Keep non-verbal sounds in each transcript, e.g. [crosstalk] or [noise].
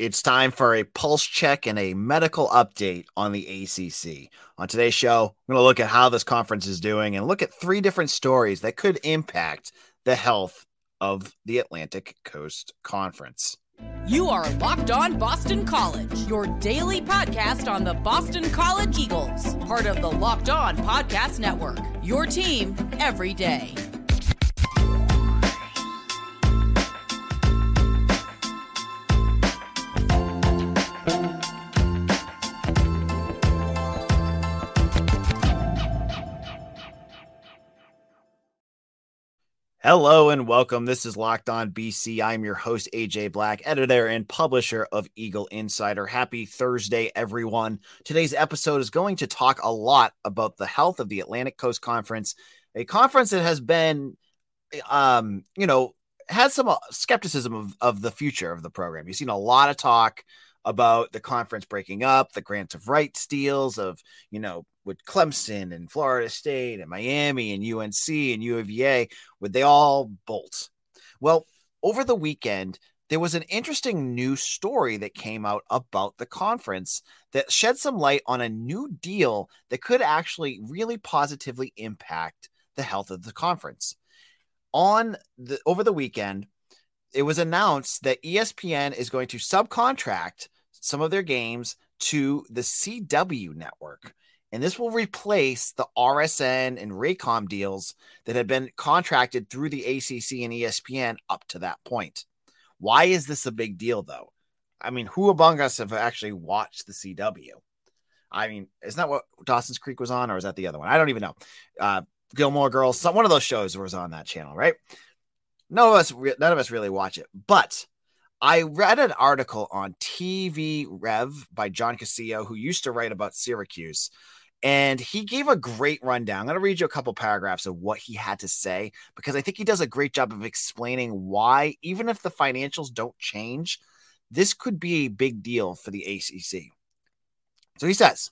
It's time for a pulse check and a medical update on the ACC. On today's show, we're going to look at how this conference is doing and look at three different stories that could impact the health of the Atlantic Coast Conference. You are Locked On Boston College, your daily podcast on the Boston College Eagles, part of the Locked On Podcast Network. Your team every day. Hello and welcome. This is Locked On BC. I'm your host, AJ Black, editor and publisher of Eagle Insider. Happy Thursday, everyone. Today's episode is going to talk a lot about the health of the Atlantic Coast Conference, a conference that has been, um, you know, has some uh, skepticism of, of the future of the program. You've seen a lot of talk about the conference breaking up, the grants of rights deals of, you know, with Clemson and Florida State and Miami and UNC and UVA, would they all bolt? Well, over the weekend, there was an interesting news story that came out about the conference that shed some light on a new deal that could actually really positively impact the health of the conference. On the over the weekend, it was announced that ESPN is going to subcontract some of their games to the CW network. And this will replace the RSN and Raycom deals that had been contracted through the ACC and ESPN up to that point. Why is this a big deal, though? I mean, who among us have actually watched the CW? I mean, isn't that what Dawson's Creek was on, or is that the other one? I don't even know. Uh, Gilmore Girls, some, one of those shows was on that channel, right? None of us, none of us really watch it, but I read an article on TV Rev by John Cassillo, who used to write about Syracuse, and he gave a great rundown. I'm going to read you a couple paragraphs of what he had to say because I think he does a great job of explaining why, even if the financials don't change, this could be a big deal for the ACC. So he says,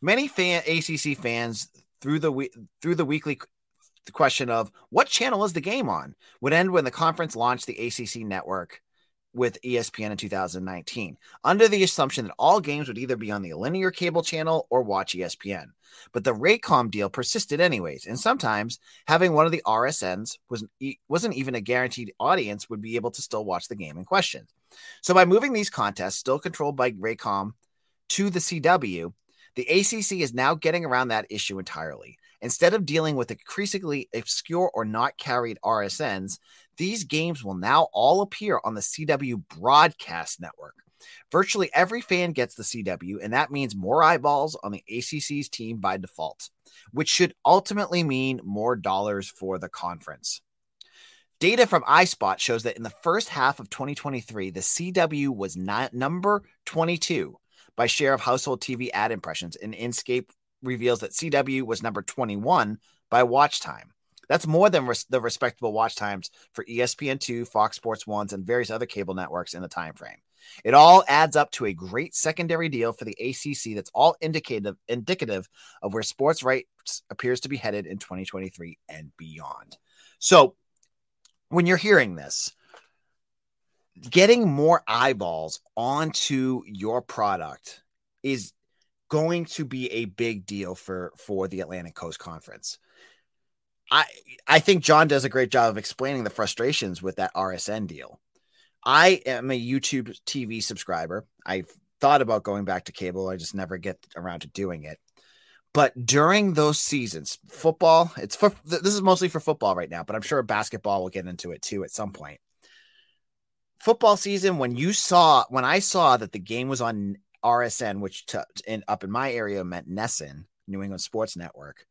many fan ACC fans through the through the weekly the question of what channel is the game on would end when the conference launched the ACC network with ESPN in 2019, under the assumption that all games would either be on the linear cable channel or watch ESPN. But the Raycom deal persisted anyways, and sometimes having one of the RSNs was, wasn't even a guaranteed audience would be able to still watch the game in question. So by moving these contests, still controlled by Raycom, to the CW, the ACC is now getting around that issue entirely. Instead of dealing with increasingly obscure or not carried RSNs, these games will now all appear on the CW broadcast network. Virtually every fan gets the CW, and that means more eyeballs on the ACC's team by default, which should ultimately mean more dollars for the conference. Data from iSpot shows that in the first half of 2023, the CW was not number 22 by share of household TV ad impressions, and Inscape reveals that CW was number 21 by watch time. That's more than res- the respectable watch times for ESPN2, Fox Sports 1s, and various other cable networks in the time frame. It all adds up to a great secondary deal for the ACC that's all indicative indicative of where sports rights appears to be headed in 2023 and beyond. So, when you're hearing this, getting more eyeballs onto your product is going to be a big deal for for the Atlantic Coast Conference. I I think John does a great job of explaining the frustrations with that RSN deal. I am a YouTube TV subscriber. I've thought about going back to cable. I just never get around to doing it. But during those seasons, football, it's for this is mostly for football right now, but I'm sure basketball will get into it too at some point. Football season, when you saw, when I saw that the game was on RSN, which in, up in my area meant NESN, New England Sports Network,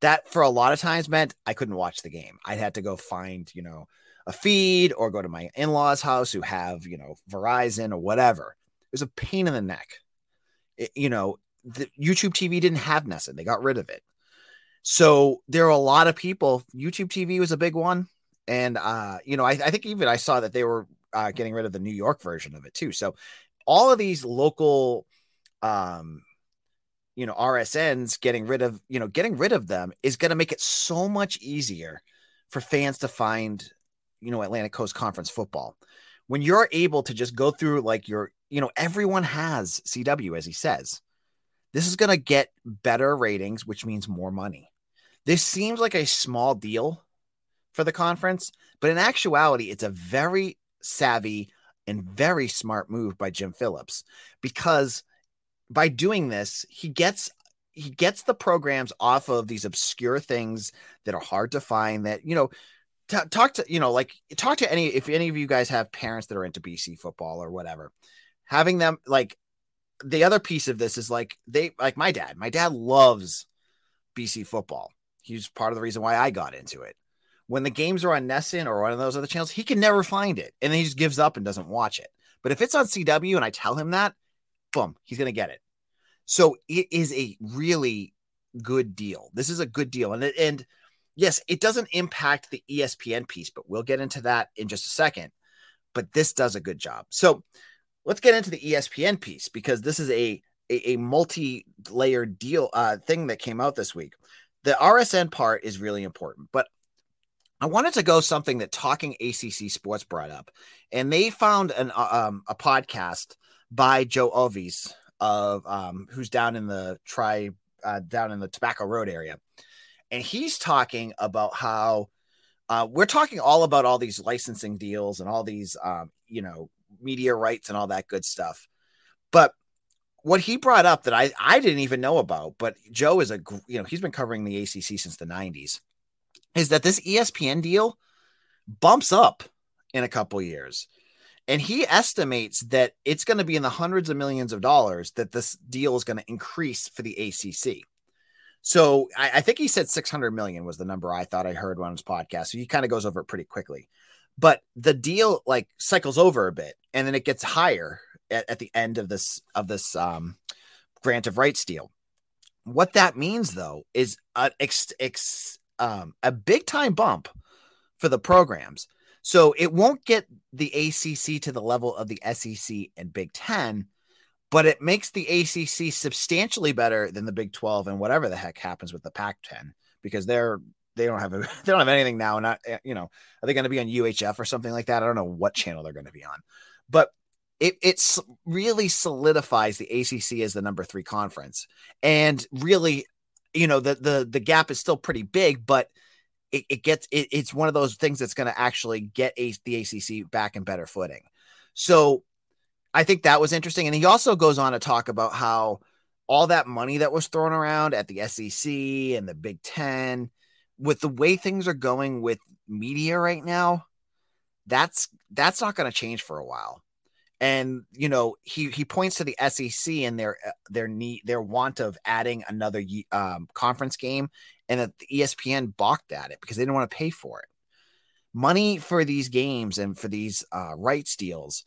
that for a lot of times meant I couldn't watch the game. I had to go find, you know, a feed or go to my in-laws house who have, you know, Verizon or whatever. It was a pain in the neck. It, you know, the YouTube TV didn't have NESN. They got rid of it. So there are a lot of people. YouTube TV was a big one. And, uh, you know, I, I think even I saw that they were uh, getting rid of the New York version of it too. So all of these local um, you know RSNs getting rid of you know getting rid of them is going to make it so much easier for fans to find you know Atlantic Coast Conference football. when you're able to just go through like your, you know, everyone has CW, as he says. This is going to get better ratings, which means more money. This seems like a small deal for the conference, but in actuality, it's a very savvy and very smart move by Jim Phillips because by doing this, he gets he gets the programs off of these obscure things that are hard to find that you know t- talk to you know like talk to any if any of you guys have parents that are into BC football or whatever having them like the other piece of this is like they like my dad my dad loves BC football. He's part of the reason why I got into it. When the games are on NESN or one of those other channels he can never find it and then he just gives up and doesn't watch it. But if it's on CW and I tell him that boom he's going to get it so it is a really good deal. This is a good deal. And, and yes, it doesn't impact the ESPN piece, but we'll get into that in just a second. But this does a good job. So let's get into the ESPN piece because this is a, a, a multi-layered deal uh, thing that came out this week. The RSN part is really important, but I wanted to go something that Talking ACC Sports brought up, and they found an uh, um, a podcast by Joe Ovies, of um, who's down in the tri uh, down in the Tobacco Road area, and he's talking about how uh, we're talking all about all these licensing deals and all these um, you know media rights and all that good stuff, but what he brought up that I I didn't even know about, but Joe is a you know he's been covering the ACC since the '90s, is that this ESPN deal bumps up in a couple years. And he estimates that it's going to be in the hundreds of millions of dollars that this deal is going to increase for the ACC. So I, I, think he said 600 million was the number I thought I heard on his podcast. So he kind of goes over it pretty quickly. But the deal like cycles over a bit and then it gets higher at, at the end of this of this um, grant of rights deal. What that means though is a, ex, ex, um, a big time bump for the programs so it won't get the ACC to the level of the SEC and Big Ten, but it makes the ACC substantially better than the Big 12 and whatever the heck happens with the Pac 10 because they're they don't have a, [laughs] they don't have anything now. Not eh, you know are they going to be on UHF or something like that? I don't know what channel they're going to be on, but it it's really solidifies the ACC as the number three conference, and really, you know the the the gap is still pretty big, but it, it gets it, it's one of those things that's going to actually get a, the ACC back in better footing. So I think that was interesting. And he also goes on to talk about how all that money that was thrown around at the SEC and the Big Ten, with the way things are going with media right now, that's that's not going to change for a while. And you know, he he points to the SEC and their uh, their need their want of adding another um, conference game and that ESPN balked at it because they didn't want to pay for it. Money for these games and for these uh, rights deals,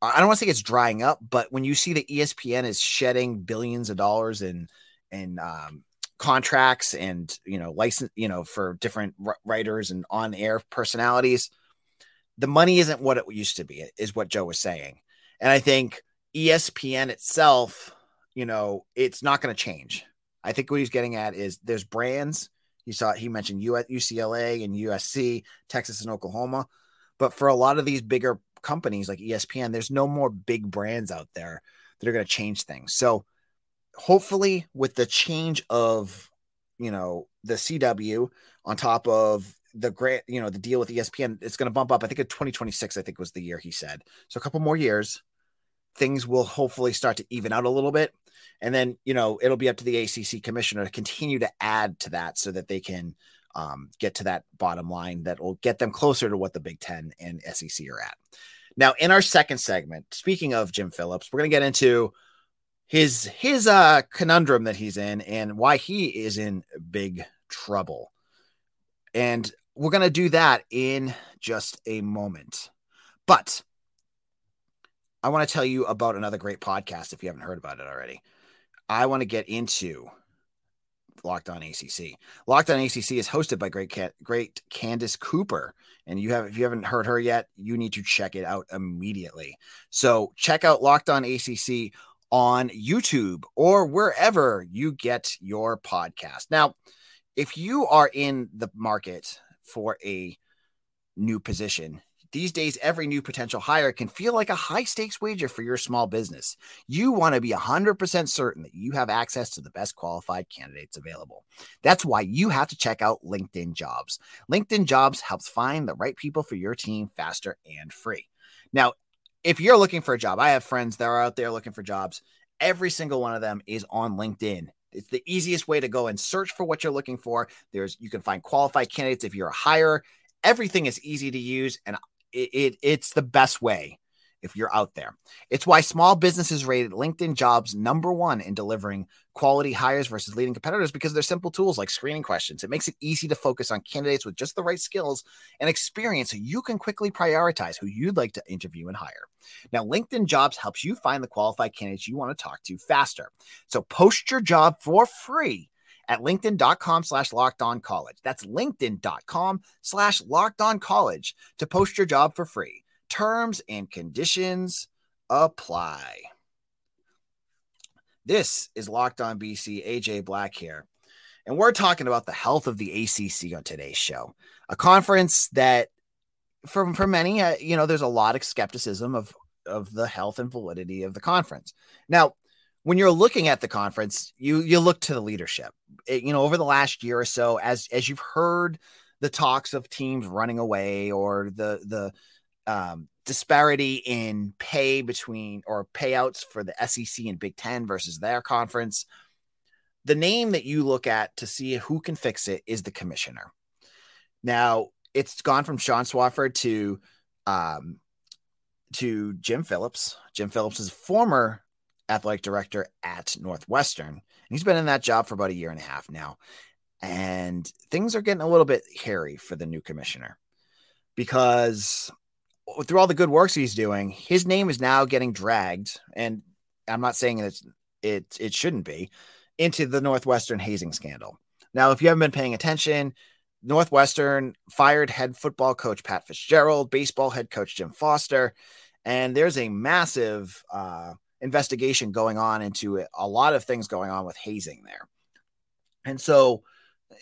I don't want to say it's drying up, but when you see that ESPN is shedding billions of dollars in in um, contracts and you know license, you know for different writers and on air personalities, the money isn't what it used to be. Is what Joe was saying, and I think ESPN itself, you know, it's not going to change. I think what he's getting at is there's brands. He saw he mentioned UCLA and USC, Texas and Oklahoma, but for a lot of these bigger companies like ESPN, there's no more big brands out there that are going to change things. So hopefully, with the change of you know the CW on top of the grant, you know, the deal with ESPN, it's going to bump up. I think in 2026, I think was the year he said. So a couple more years, things will hopefully start to even out a little bit. And then, you know, it'll be up to the ACC commissioner to continue to add to that so that they can um, get to that bottom line that will get them closer to what the Big Ten and SEC are at. Now, in our second segment, speaking of Jim Phillips, we're going to get into his his uh, conundrum that he's in and why he is in big trouble. And we're going to do that in just a moment. But I want to tell you about another great podcast if you haven't heard about it already. I want to get into Locked On ACC. Locked On ACC is hosted by great great Candace Cooper, and you have if you haven't heard her yet, you need to check it out immediately. So check out Locked On ACC on YouTube or wherever you get your podcast. Now, if you are in the market for a new position, These days, every new potential hire can feel like a high stakes wager for your small business. You want to be 100% certain that you have access to the best qualified candidates available. That's why you have to check out LinkedIn Jobs. LinkedIn Jobs helps find the right people for your team faster and free. Now, if you're looking for a job, I have friends that are out there looking for jobs. Every single one of them is on LinkedIn. It's the easiest way to go and search for what you're looking for. There's you can find qualified candidates if you're a hire. Everything is easy to use and it, it it's the best way if you're out there. It's why small businesses rated LinkedIn jobs number one in delivering quality hires versus leading competitors because they're simple tools like screening questions. It makes it easy to focus on candidates with just the right skills and experience so you can quickly prioritize who you'd like to interview and hire. Now, LinkedIn jobs helps you find the qualified candidates you want to talk to faster. So post your job for free at linkedin.com slash locked on college. That's linkedin.com slash locked on college to post your job for free. Terms and conditions apply. This is Locked On BC, AJ Black here. And we're talking about the health of the ACC on today's show, a conference that, for, for many, uh, you know, there's a lot of skepticism of, of the health and validity of the conference. Now, when you're looking at the conference, you you look to the leadership. It, you know, over the last year or so, as as you've heard the talks of teams running away or the the um, disparity in pay between or payouts for the SEC and Big Ten versus their conference. The name that you look at to see who can fix it is the commissioner. Now it's gone from Sean Swofford to um, to Jim Phillips. Jim Phillips is former athletic director at Northwestern. And he's been in that job for about a year and a half now. And things are getting a little bit hairy for the new commissioner because through all the good works he's doing, his name is now getting dragged. And I'm not saying that it it shouldn't be into the Northwestern hazing scandal. Now, if you haven't been paying attention, Northwestern fired head football coach Pat Fitzgerald, baseball head coach Jim Foster, and there's a massive uh, investigation going on into it, a lot of things going on with hazing there. And so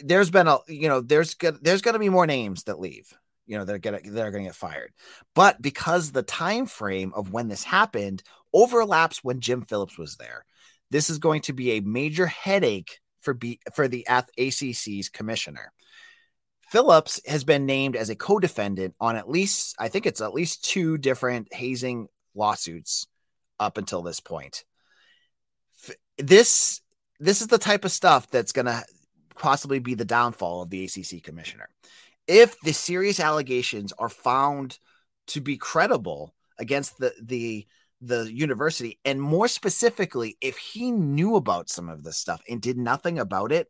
there's been a you know there's there's going to be more names that leave you know they're gonna they're gonna get fired. But because the time frame of when this happened overlaps when jim phillips was there. This is going to be a major headache for B, for the ACC's commissioner. Phillips has been named as a co-defendant on at least i think it's at least two different hazing lawsuits up until this point. This this is the type of stuff that's going to possibly be the downfall of the ACC commissioner. If the serious allegations are found to be credible against the the the university and more specifically if he knew about some of this stuff and did nothing about it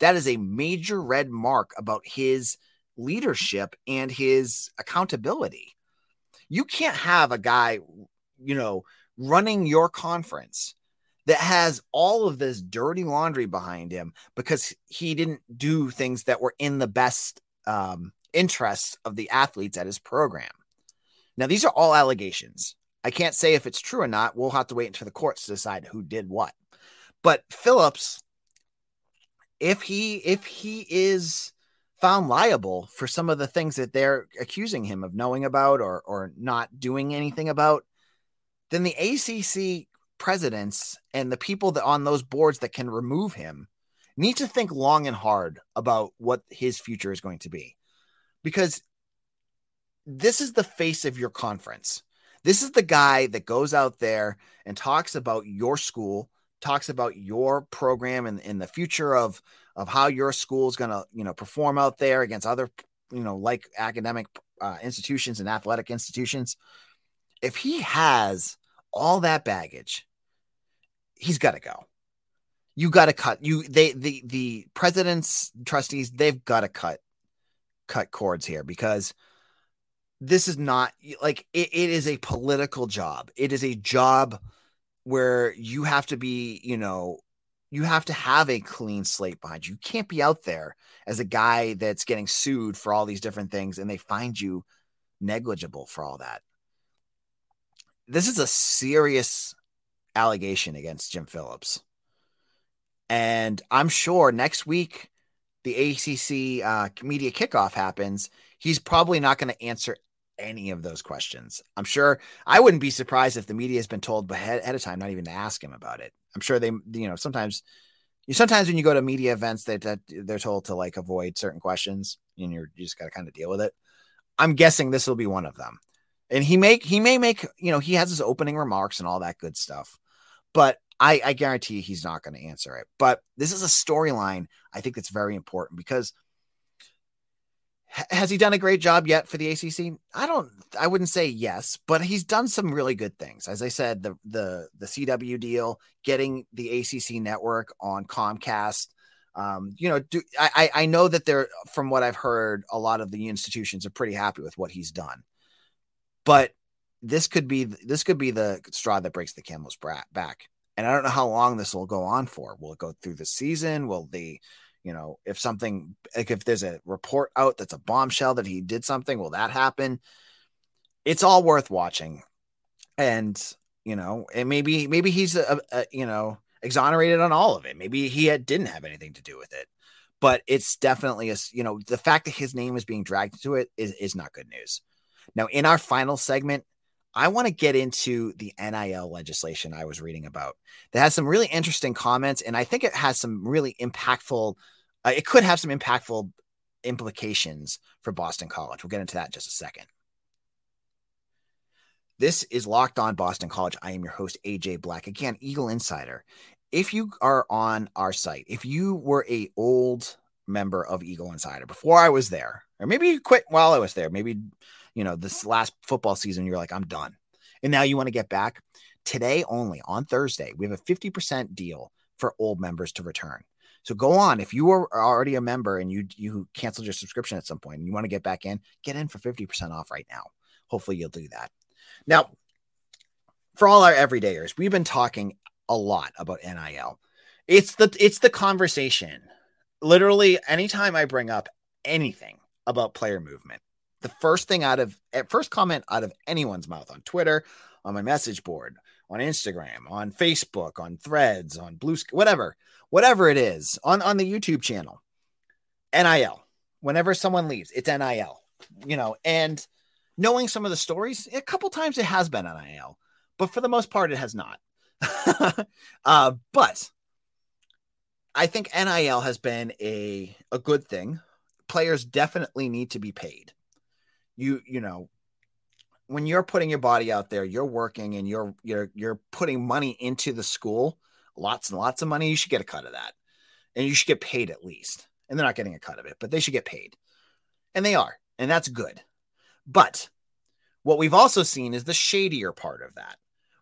that is a major red mark about his leadership and his accountability. You can't have a guy you know running your conference that has all of this dirty laundry behind him because he didn't do things that were in the best um, interests of the athletes at his program. Now, these are all allegations. I can't say if it's true or not. We'll have to wait until the courts to decide who did what. But Phillips, if he if he is found liable for some of the things that they're accusing him of knowing about or or not doing anything about, then the ACC presidents and the people that on those boards that can remove him need to think long and hard about what his future is going to be because this is the face of your conference. This is the guy that goes out there and talks about your school, talks about your program and in the future of of how your school is going to, you know, perform out there against other, you know, like academic uh, institutions and athletic institutions. If he has all that baggage, he's got to go you got to cut you they the the president's trustees they've got to cut cut cords here because this is not like it, it is a political job it is a job where you have to be you know you have to have a clean slate behind you. You can't be out there as a guy that's getting sued for all these different things and they find you negligible for all that. This is a serious allegation against Jim Phillips. And I'm sure next week, the ACC uh, media kickoff happens. He's probably not going to answer any of those questions. I'm sure I wouldn't be surprised if the media has been told ahead, of time not even to ask him about it. I'm sure they, you know, sometimes, you sometimes when you go to media events, that, that they're told to like avoid certain questions, and you're you just got to kind of deal with it. I'm guessing this will be one of them, and he make he may make you know he has his opening remarks and all that good stuff, but I, I guarantee he's not going to answer it. But this is a storyline I think that's very important because has he done a great job yet for the ACC? I don't. I wouldn't say yes, but he's done some really good things. As I said, the the the CW deal, getting the ACC network on Comcast. Um, you know, do, I I know that there, from what I've heard, a lot of the institutions are pretty happy with what he's done, but this could be this could be the straw that breaks the camel's back. And I don't know how long this will go on for. Will it go through the season? Will the you know, if something like if there's a report out that's a bombshell that he did something, will that happen? It's all worth watching. And, you know, and maybe maybe he's a, a you know, exonerated on all of it. Maybe he had, didn't have anything to do with it. But it's definitely a, you know, the fact that his name is being dragged into it is, is not good news. Now, in our final segment, I want to get into the NIL legislation I was reading about that has some really interesting comments, and I think it has some really impactful. Uh, it could have some impactful implications for Boston College. We'll get into that in just a second. This is Locked On Boston College. I am your host, AJ Black. Again, Eagle Insider. If you are on our site, if you were a old member of Eagle Insider before I was there, or maybe you quit while I was there, maybe you know, this last football season, you're like, I'm done. And now you want to get back. Today only on Thursday, we have a 50% deal for old members to return. So go on. If you are already a member and you you canceled your subscription at some point and you want to get back in, get in for 50% off right now. Hopefully you'll do that. Now, for all our everydayers, we've been talking a lot about NIL. It's the it's the conversation. Literally, anytime I bring up anything about player movement, the first thing out of first comment out of anyone's mouth on Twitter, on my message board, on Instagram, on Facebook, on Threads, on Blue, Sky, whatever, whatever it is, on on the YouTube channel, NIL. Whenever someone leaves, it's NIL. You know, and knowing some of the stories, a couple times it has been NIL, but for the most part, it has not. [laughs] uh, but I think NIL has been a a good thing. Players definitely need to be paid you you know when you're putting your body out there you're working and you're you're you're putting money into the school lots and lots of money you should get a cut of that. And you should get paid at least. And they're not getting a cut of it but they should get paid. And they are and that's good. But what we've also seen is the shadier part of that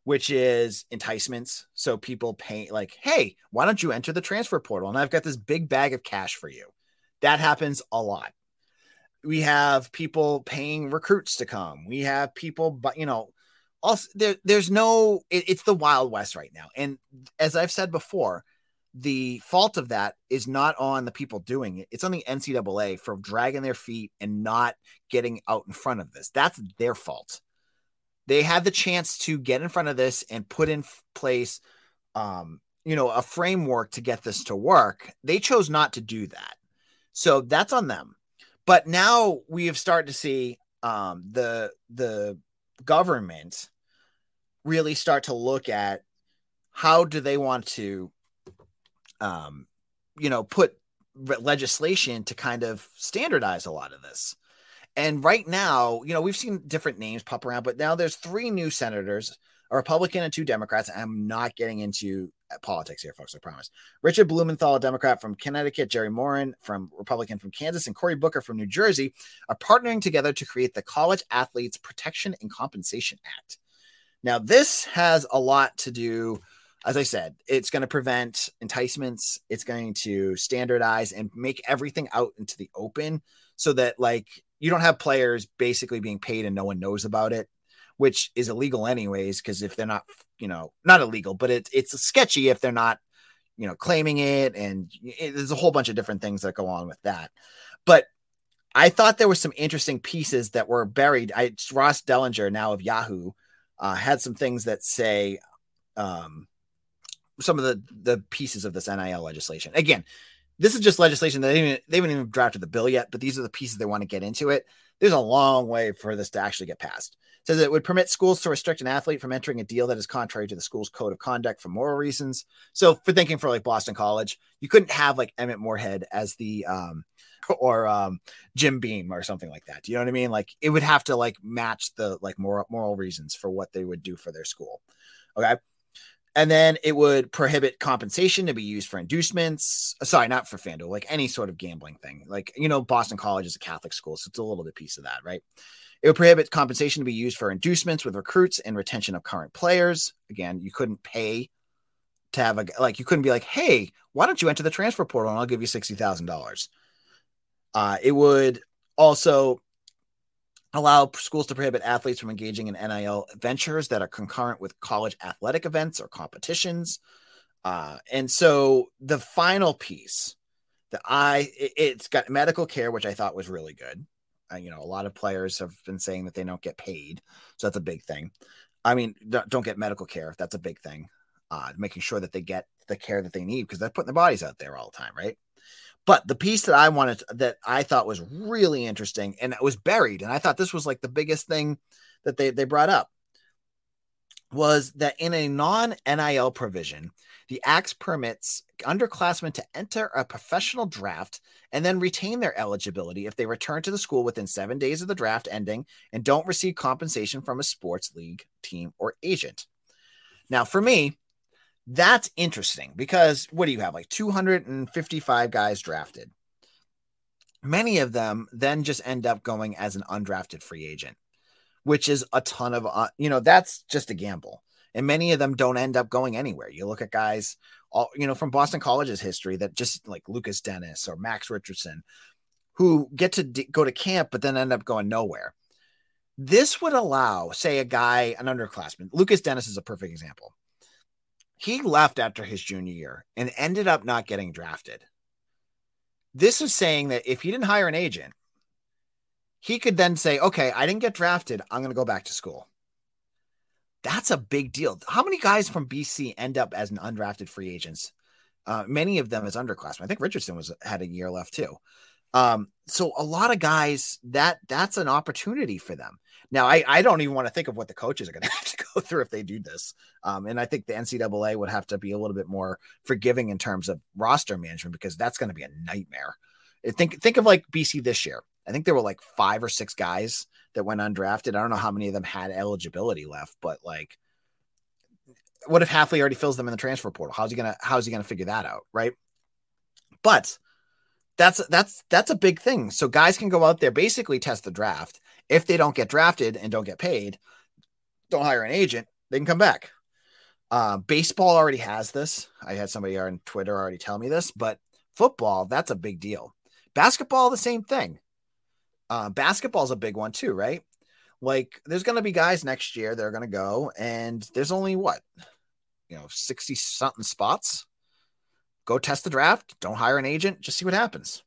which is enticements. So people pay like hey why don't you enter the transfer portal? And i've got this big bag of cash for you. That happens a lot we have people paying recruits to come. We have people, but you know, also there, there's no, it, it's the Wild West right now. And as I've said before, the fault of that is not on the people doing it. It's on the NCAA for dragging their feet and not getting out in front of this. That's their fault. They had the chance to get in front of this and put in place, um, you know, a framework to get this to work. They chose not to do that. So that's on them. But now we have started to see um, the the government really start to look at how do they want to, um, you know, put legislation to kind of standardize a lot of this. And right now, you know, we've seen different names pop around, but now there's three new senators, a Republican and two Democrats. I'm not getting into uh, politics here, folks. I promise. Richard Blumenthal, a Democrat from Connecticut, Jerry Moran from Republican from Kansas, and Cory Booker from New Jersey are partnering together to create the College Athletes Protection and Compensation Act. Now, this has a lot to do. As I said, it's going to prevent enticements. It's going to standardize and make everything out into the open so that, like, you don't have players basically being paid and no one knows about it which is illegal anyways because if they're not you know not illegal but it's it's sketchy if they're not you know claiming it and it, there's a whole bunch of different things that go on with that. But i thought there were some interesting pieces that were buried. I ross dellinger now of yahoo uh, had some things that say um, some of the the pieces of this nil legislation. Again this is just legislation that they, even, they haven't even drafted the bill yet but these are the pieces they want to get into it there's a long way for this to actually get passed. It says it would permit schools to restrict an athlete from entering a deal that is contrary to the school's code of conduct for moral reasons. So for thinking for like Boston College, you couldn't have like Emmett Morehead as the um or um Jim Beam or something like that. Do you know what I mean? Like it would have to like match the like moral moral reasons for what they would do for their school. Okay. And then it would prohibit compensation to be used for inducements. Sorry, not for FanDuel, like any sort of gambling thing. Like, you know, Boston College is a Catholic school, so it's a little bit piece of that, right? It would prohibit compensation to be used for inducements with recruits and retention of current players. Again, you couldn't pay to have a like you couldn't be like, hey, why don't you enter the transfer portal and I'll give you sixty thousand uh, dollars. It would also allow schools to prohibit athletes from engaging in NIL ventures that are concurrent with college athletic events or competitions. Uh, and so the final piece that I it, has got medical care, which I thought was really good. Uh, you know, a lot of players have been saying that they don't get paid, so that's a big thing. I mean, don't get medical care. That's a big thing. Uh, making sure that they get the care that they need because they're putting their bodies out there all the time, right? But the piece that I wanted that I thought was really interesting and it was buried, and I thought this was like the biggest thing that they, they brought up was that in a non NIL provision, the Acts permits underclassmen to enter a professional draft and then retain their eligibility if they return to the school within seven days of the draft ending and don't receive compensation from a sports league, team, or agent. Now, for me, that's interesting because what do you have? Like 255 guys drafted. Many of them then just end up going as an undrafted free agent, which is a ton of, uh, you know, that's just a gamble. And many of them don't end up going anywhere. You look at guys, all, you know, from Boston College's history that just like Lukas Denis or Max Richardson, who get to d- go to camp, but then end up going nowhere. This would allow, say, a guy, an underclassman. Lukas Denis is a perfect example he left after his junior year and ended up not getting drafted. This is saying that if he didn't hire an agent, he could then say, okay, I didn't get drafted. I'm going to go back to school. That's a big deal. How many guys from BC end up as an undrafted free agents? Uh, many of them as underclassmen. I think Richardson was had a year left too. Um, so a lot of guys that that's an opportunity for them. Now, I, I don't even want to think of what the coaches are going [laughs] to have to through if they do this. Um, and I think the NCAA would have to be a little bit more forgiving in terms of roster management because that's going to be a nightmare. Think think of like BC this year. I think there were like five or six guys that went undrafted. I don't know how many of them had eligibility left, but like, what if Hafley already fills them in the transfer portal? How's he gonna How's he gonna figure that out, right? But that's that's that's a big thing. So guys can go out there basically test the draft. If they don't get drafted and don't get paid, don't hire an agent. They can come back. Uh, baseball already has this. I had somebody on Twitter already tell me this, but football that's a big deal. Basketball the same thing. Uh, basketball's a big one too, right? Like there's going to be guys next year that are going to go, and there's only what you know, sixty something spots go test the draft, don't hire an agent, just see what happens.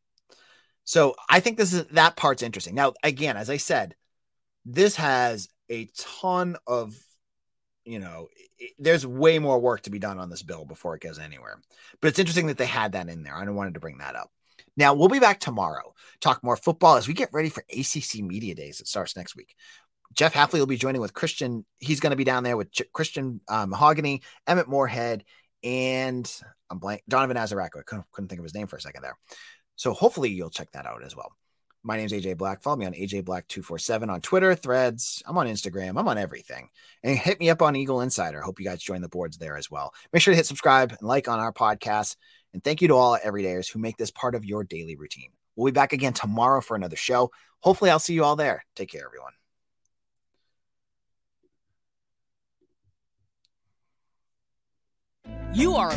So I think this is that part's interesting. Now, again, as I said, this has a ton of, you know, it, there's way more work to be done on this bill before it goes anywhere. But it's interesting that they had that in there. I wanted to bring that up. Now we'll be back tomorrow, talk more football as we get ready for ACC Media Days. It starts next week. Jeff Hafley will be joining with Christian. He's going to be down there with Ch- Christian um, Mahogany, Emmett Morehead, and I'm blank. Donovan Ezeiruaku. I couldn't, couldn't think of his name for a second there. So hopefully you'll check that out as well. My name is AJ Black. Follow me on AJ Black 247 on Twitter, threads. I'm on Instagram. I'm on everything. And hit me up on Eagle Insider. Hope you guys join the boards there as well. Make sure to hit subscribe and like on our podcast. And thank you to all everydayers who make this part of your daily routine. We'll be back again tomorrow for another show. Hopefully, I'll see you all there. Take care, everyone. You are